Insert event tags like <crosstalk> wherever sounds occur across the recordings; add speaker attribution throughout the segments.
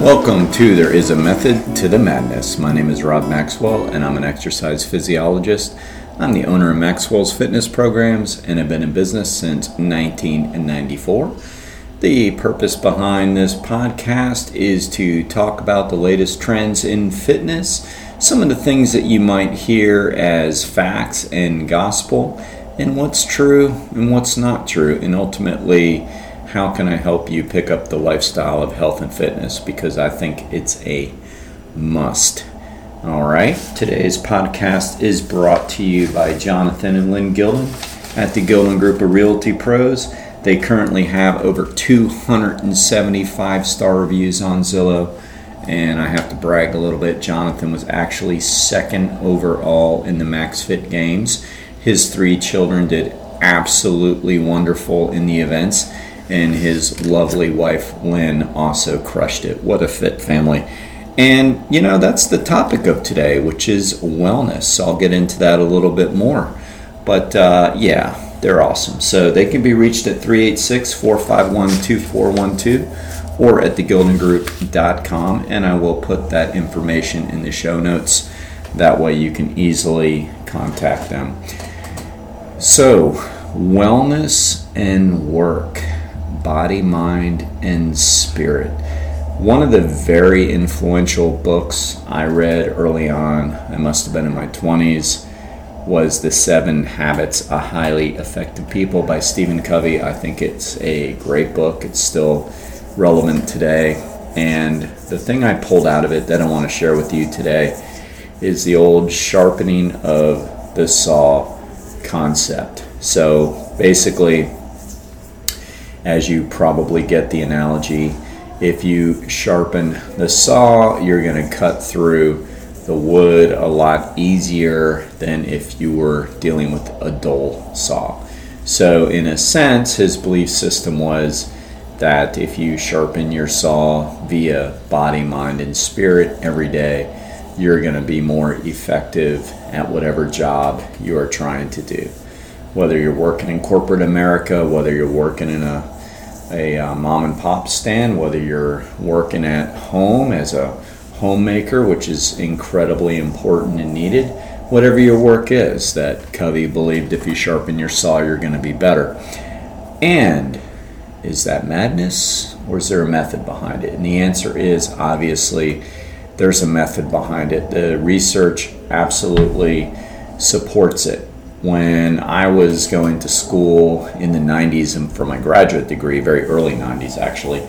Speaker 1: Welcome to There Is a Method to the Madness. My name is Rob Maxwell, and I'm an exercise physiologist. I'm the owner of Maxwell's Fitness Programs and have been in business since 1994. The purpose behind this podcast is to talk about the latest trends in fitness, some of the things that you might hear as facts and gospel, and what's true and what's not true, and ultimately how can I help you pick up the lifestyle of health and fitness because I think it's a must. All right, today's podcast is brought to you by Jonathan and Lynn Gildon at the Gildon Group of Realty Pros. They currently have over 275 star reviews on Zillow. And I have to brag a little bit. Jonathan was actually second overall in the Max Fit Games. His three children did absolutely wonderful in the events and his lovely wife Lynn also crushed it. What a fit family. And you know, that's the topic of today, which is wellness. I'll get into that a little bit more. But uh, yeah, they're awesome. So they can be reached at 386 451 2412 or at thegildongroup.com. And I will put that information in the show notes. That way you can easily contact them. So, wellness and work body, mind, and spirit. One of the very influential books I read early on, I must have been in my 20s, was The Seven Habits of Highly Effective People by Stephen Covey. I think it's a great book. It's still relevant today. And the thing I pulled out of it that I want to share with you today is the old sharpening of the saw concept. So basically, as you probably get the analogy. If you sharpen the saw, you're going to cut through the wood a lot easier than if you were dealing with a dull saw. So, in a sense, his belief system was that if you sharpen your saw via body, mind, and spirit every day, you're going to be more effective at whatever job you are trying to do. Whether you're working in corporate America, whether you're working in a a uh, mom and pop stand, whether you're working at home as a homemaker, which is incredibly important and needed, whatever your work is, that Covey believed if you sharpen your saw, you're going to be better. And is that madness or is there a method behind it? And the answer is obviously there's a method behind it. The research absolutely supports it when I was going to school in the 90s and for my graduate degree, very early 90s actually,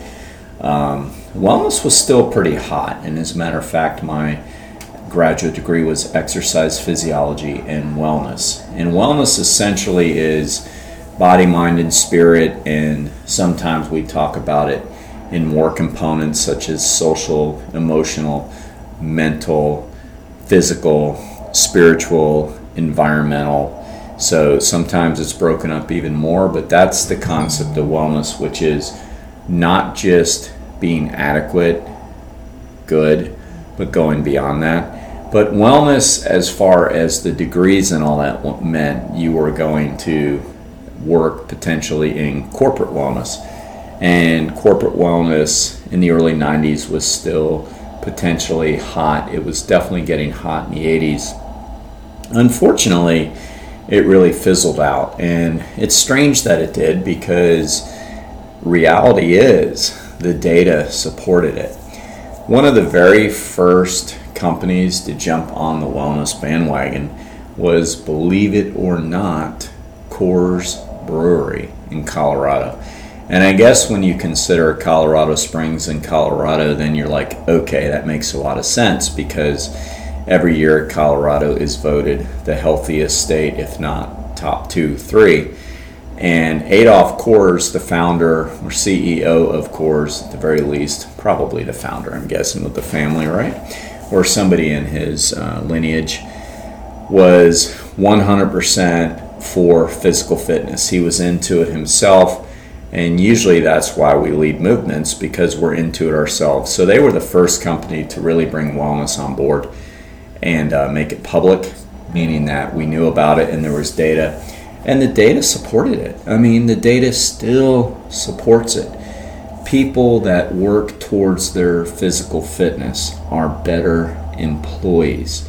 Speaker 1: um, wellness was still pretty hot. And as a matter of fact, my graduate degree was exercise physiology and wellness. And wellness essentially is body, mind, and spirit. And sometimes we talk about it in more components such as social, emotional, mental, physical, spiritual, environmental so sometimes it's broken up even more, but that's the concept of wellness, which is not just being adequate, good, but going beyond that. But wellness, as far as the degrees and all that meant, you were going to work potentially in corporate wellness. And corporate wellness in the early 90s was still potentially hot. It was definitely getting hot in the 80s. Unfortunately, it really fizzled out. And it's strange that it did because reality is the data supported it. One of the very first companies to jump on the wellness bandwagon was, believe it or not, Coors Brewery in Colorado. And I guess when you consider Colorado Springs in Colorado, then you're like, okay, that makes a lot of sense because every year Colorado is voted the healthiest state, if not top two, three. And Adolf Coors, the founder or CEO of Coors, at the very least, probably the founder, I'm guessing, with the family, right? Or somebody in his uh, lineage, was 100% for physical fitness. He was into it himself. And usually that's why we lead movements because we're into it ourselves. So they were the first company to really bring wellness on board and uh, make it public, meaning that we knew about it and there was data. And the data supported it. I mean, the data still supports it. people that work towards their physical fitness are better employees.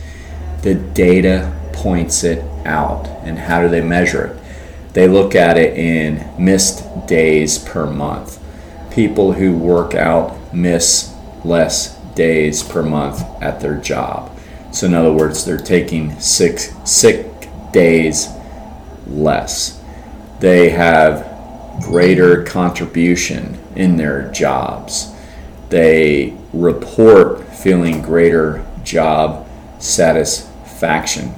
Speaker 1: The data points it out. And how do they measure it? They look at it in missed days per month. People who work out miss less days per month at their job. So, in other words, they're taking six sick days less. They have greater contribution in their jobs. They report feeling greater job satisfaction.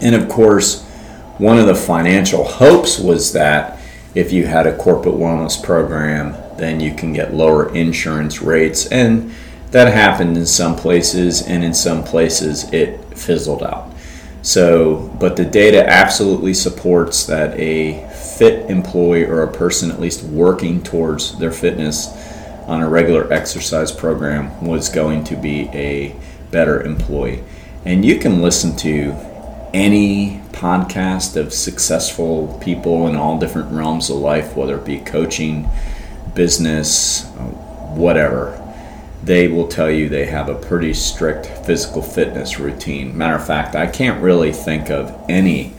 Speaker 1: And of course, one of the financial hopes was that if you had a corporate wellness program, then you can get lower insurance rates. And that happened in some places, and in some places it fizzled out. So, but the data absolutely supports that a fit employee or a person at least working towards their fitness on a regular exercise program was going to be a better employee. And you can listen to any podcast of successful people in all different realms of life, whether it be coaching, business, whatever, they will tell you they have a pretty strict physical fitness routine. Matter of fact, I can't really think of any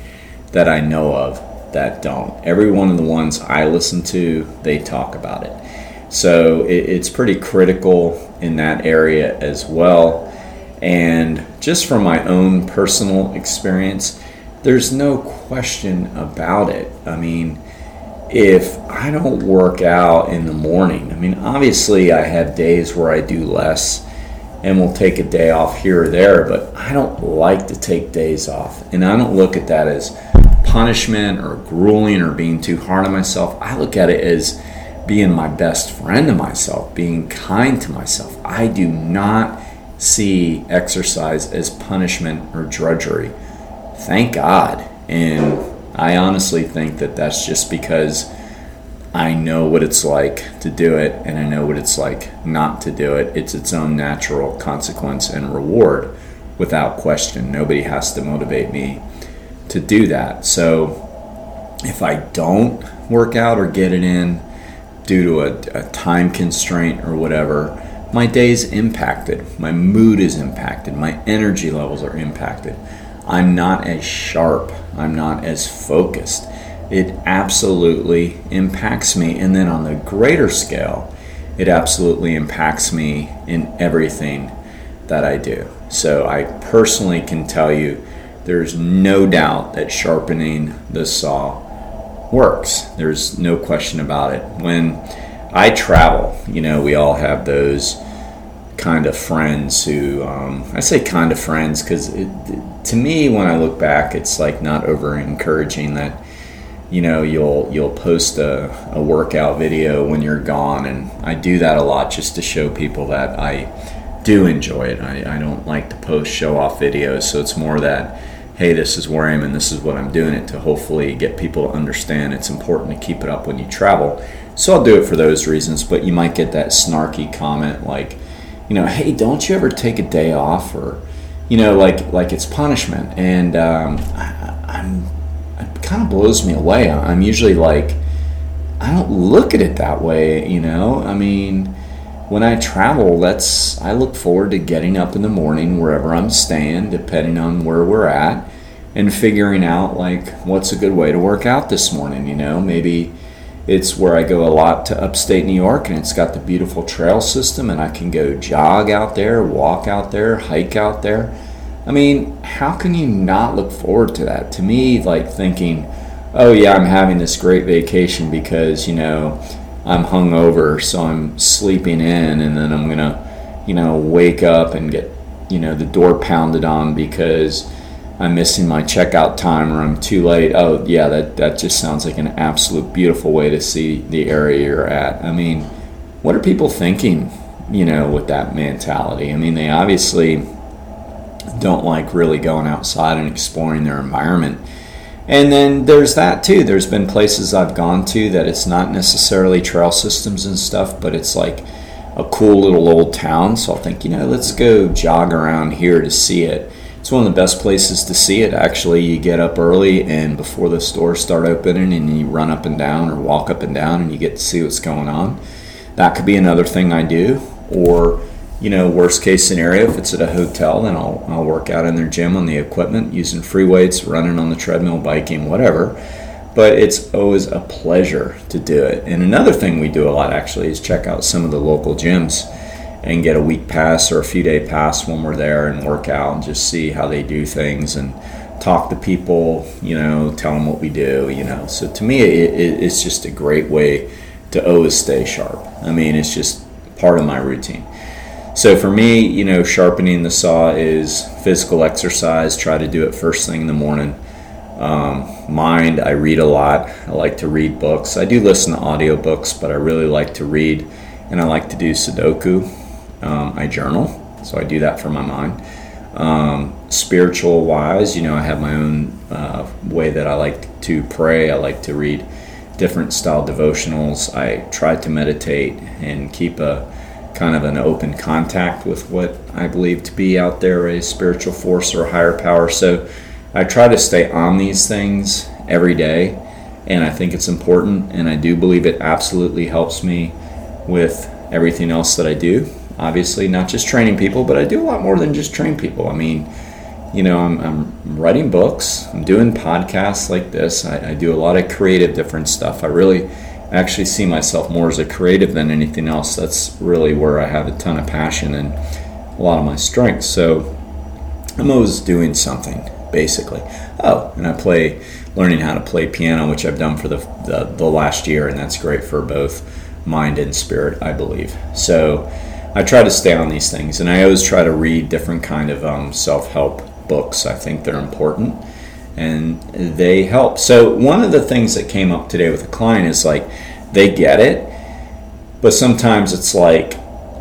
Speaker 1: that I know of that don't. Every one of the ones I listen to, they talk about it. So it, it's pretty critical in that area as well. And just from my own personal experience, there's no question about it. I mean, if I don't work out in the morning, I mean, obviously I have days where I do less and we'll take a day off here or there, but I don't like to take days off. And I don't look at that as punishment or grueling or being too hard on myself. I look at it as being my best friend to myself, being kind to myself. I do not see exercise as punishment or drudgery. Thank God. And I honestly think that that's just because I know what it's like to do it and I know what it's like not to do it. It's its own natural consequence and reward without question. Nobody has to motivate me to do that. So if I don't work out or get it in due to a, a time constraint or whatever, my day's impacted, my mood is impacted, my energy levels are impacted. I'm not as sharp, I'm not as focused. It absolutely impacts me. And then on the greater scale, it absolutely impacts me in everything that I do. So I personally can tell you there's no doubt that sharpening the saw works. There's no question about it. When I travel. You know, we all have those kind of friends who um, I say kind of friends because to me, when I look back, it's like not over encouraging that you know you'll you'll post a, a workout video when you're gone, and I do that a lot just to show people that I do enjoy it. I, I don't like to post show off videos, so it's more that hey, this is where I am and this is what I'm doing it to hopefully get people to understand it's important to keep it up when you travel. So I'll do it for those reasons, but you might get that snarky comment like, you know, hey, don't you ever take a day off or, you know, like like it's punishment. And um, I, am it kind of blows me away. I'm usually like, I don't look at it that way, you know. I mean, when I travel, that's I look forward to getting up in the morning wherever I'm staying, depending on where we're at, and figuring out like what's a good way to work out this morning. You know, maybe it's where I go a lot to upstate New York, and it's got the beautiful trail system, and I can go jog out there, walk out there, hike out there. I mean, how can you not look forward to that? To me, like thinking, oh yeah, I'm having this great vacation because, you know, I'm hungover, so I'm sleeping in, and then I'm gonna, you know, wake up and get, you know, the door pounded on because I'm missing my checkout time or I'm too late. Oh, yeah, that, that just sounds like an absolute beautiful way to see the area you're at. I mean, what are people thinking, you know, with that mentality? I mean, they obviously don't like really going outside and exploring their environment. And then there's that too. There's been places I've gone to that it's not necessarily trail systems and stuff, but it's like a cool little old town. So I'll think, you know, let's go jog around here to see it it's one of the best places to see it. Actually, you get up early and before the stores start opening, and you run up and down or walk up and down, and you get to see what's going on. that could be another thing I do. Or, you know, worst case scenario, if it's at a hotel, then I'll, I'll work out in their gym on the equipment using free weights, running on the treadmill, biking, whatever. But it's always a pleasure to do it. And another thing we do a lot actually is check out some of the local gyms and get a week pass or a few day pass when we're there and work out and just see how they do things and talk to people, you know, tell them what we do, you know. So to me, it, it, it's just a great way to always stay sharp. I mean, it's just part of my routine. So for me, you know, sharpening the saw is physical exercise. Try to do it first thing in the morning. Um, mind, I read a lot. I like to read books. I do listen to audiobooks, but I really like to read and I like to do Sudoku. Um, I journal, so I do that for my mind. Um, spiritual wise, you know, I have my own uh, way that I like to pray. I like to read different style devotionals. I try to meditate and keep a kind of an open contact with what I believe to be out there a spiritual force or a higher power. So I try to stay on these things every day, and I think it's important, and I do believe it absolutely helps me with everything else that I do. Obviously, not just training people, but I do a lot more than just train people. I mean, you know, I'm, I'm writing books, I'm doing podcasts like this, I, I do a lot of creative different stuff. I really actually see myself more as a creative than anything else. That's really where I have a ton of passion and a lot of my strengths. So I'm always doing something, basically. Oh, and I play, learning how to play piano, which I've done for the, the, the last year, and that's great for both mind and spirit, I believe. So I try to stay on these things, and I always try to read different kind of um, self-help books. I think they're important and they help. So, one of the things that came up today with a client is like they get it, but sometimes it's like,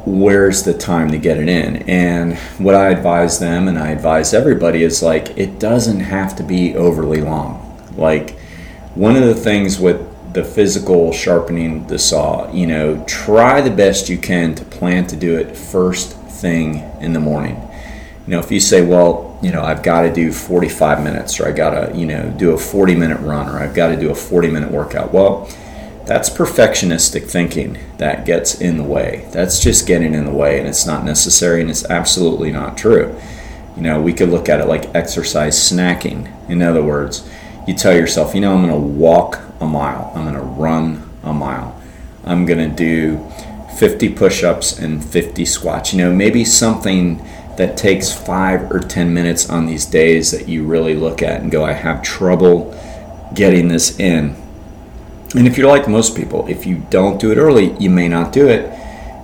Speaker 1: where's the time to get it in? And what I advise them and I advise everybody is like, it doesn't have to be overly long. Like, one of the things with the physical sharpening the saw, you know, try the best you can to plan to do it first thing in the morning you know, if you say, well, you know, I've got to do 45 minutes or I got to, you know, do a 40 minute run or I've got to do a 40 minute workout. Well, that's perfectionistic thinking that gets in the way. That's just getting in the way and it's not necessary and it's absolutely not true. You know, we could look at it like exercise snacking. In other words, you tell yourself, you know, I'm going to walk a mile, I'm going to run a mile, I'm going to do 50 push ups and 50 squats. You know, maybe something that takes five or 10 minutes on these days that you really look at and go, I have trouble getting this in. And if you're like most people, if you don't do it early, you may not do it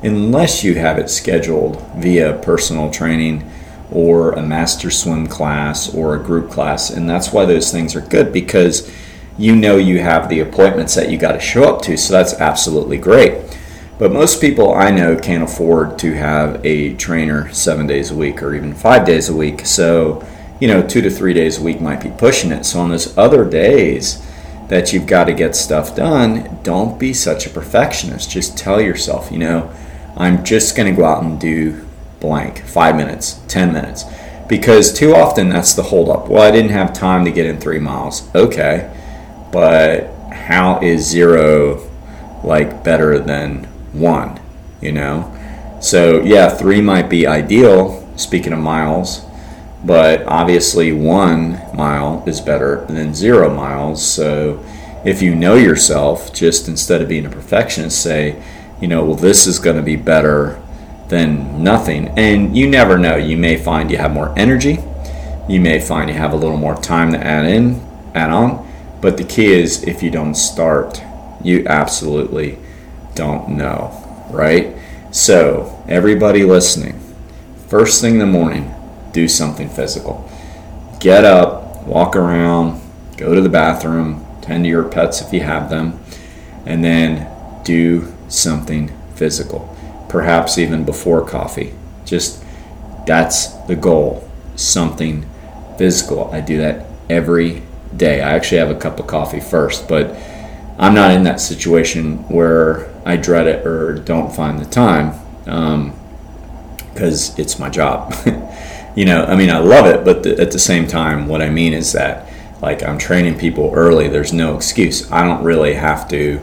Speaker 1: unless you have it scheduled via personal training or a master swim class or a group class. And that's why those things are good because you know you have the appointments that you got to show up to. So that's absolutely great. But most people I know can't afford to have a trainer seven days a week or even five days a week. So, you know, two to three days a week might be pushing it. So, on those other days that you've got to get stuff done, don't be such a perfectionist. Just tell yourself, you know, I'm just going to go out and do blank five minutes, 10 minutes. Because too often that's the holdup. Well, I didn't have time to get in three miles. Okay, but how is zero like better than one, you know? So, yeah, three might be ideal, speaking of miles, but obviously one mile is better than zero miles. So, if you know yourself, just instead of being a perfectionist, say, you know, well, this is going to be better than nothing. And you never know. You may find you have more energy. You may find you have a little more time to add in, add on. But the key is if you don't start, you absolutely don't know, right? So, everybody listening, first thing in the morning, do something physical. Get up, walk around, go to the bathroom, tend to your pets if you have them, and then do something physical. Perhaps even before coffee. Just that's the goal. Something physical. I do that every day. I actually have a cup of coffee first, but I'm not in that situation where I dread it or don't find the time because um, it's my job. <laughs> you know, I mean, I love it, but at the same time, what I mean is that like I'm training people early. There's no excuse. I don't really have to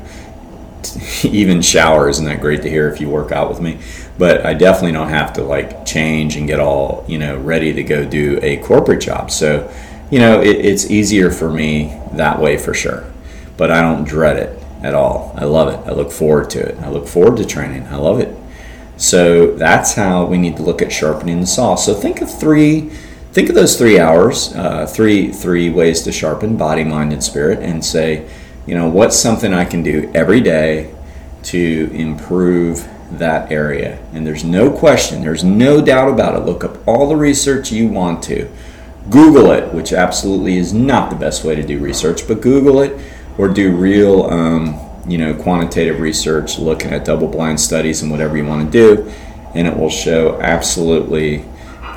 Speaker 1: <laughs> even shower isn't that great to hear if you work out with me but i definitely don't have to like change and get all you know ready to go do a corporate job so you know it, it's easier for me that way for sure but i don't dread it at all i love it i look forward to it i look forward to training i love it so that's how we need to look at sharpening the saw so think of three think of those three hours uh, three three ways to sharpen body mind and spirit and say you know, what's something I can do every day to improve that area? And there's no question, there's no doubt about it. Look up all the research you want to. Google it, which absolutely is not the best way to do research, but Google it or do real, um, you know, quantitative research, looking at double blind studies and whatever you want to do, and it will show absolutely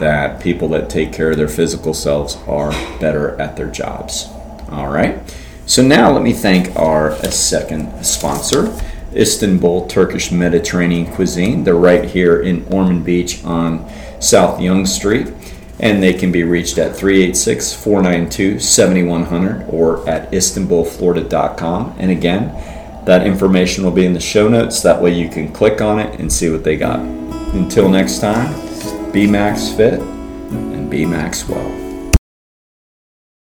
Speaker 1: that people that take care of their physical selves are better at their jobs. All right. So now let me thank our second sponsor, Istanbul Turkish Mediterranean Cuisine. They're right here in Ormond Beach on South Young Street, and they can be reached at 386 492 7100 or at istanbulflorida.com. And again, that information will be in the show notes. That way you can click on it and see what they got. Until next time, be Max Fit and be Max Well.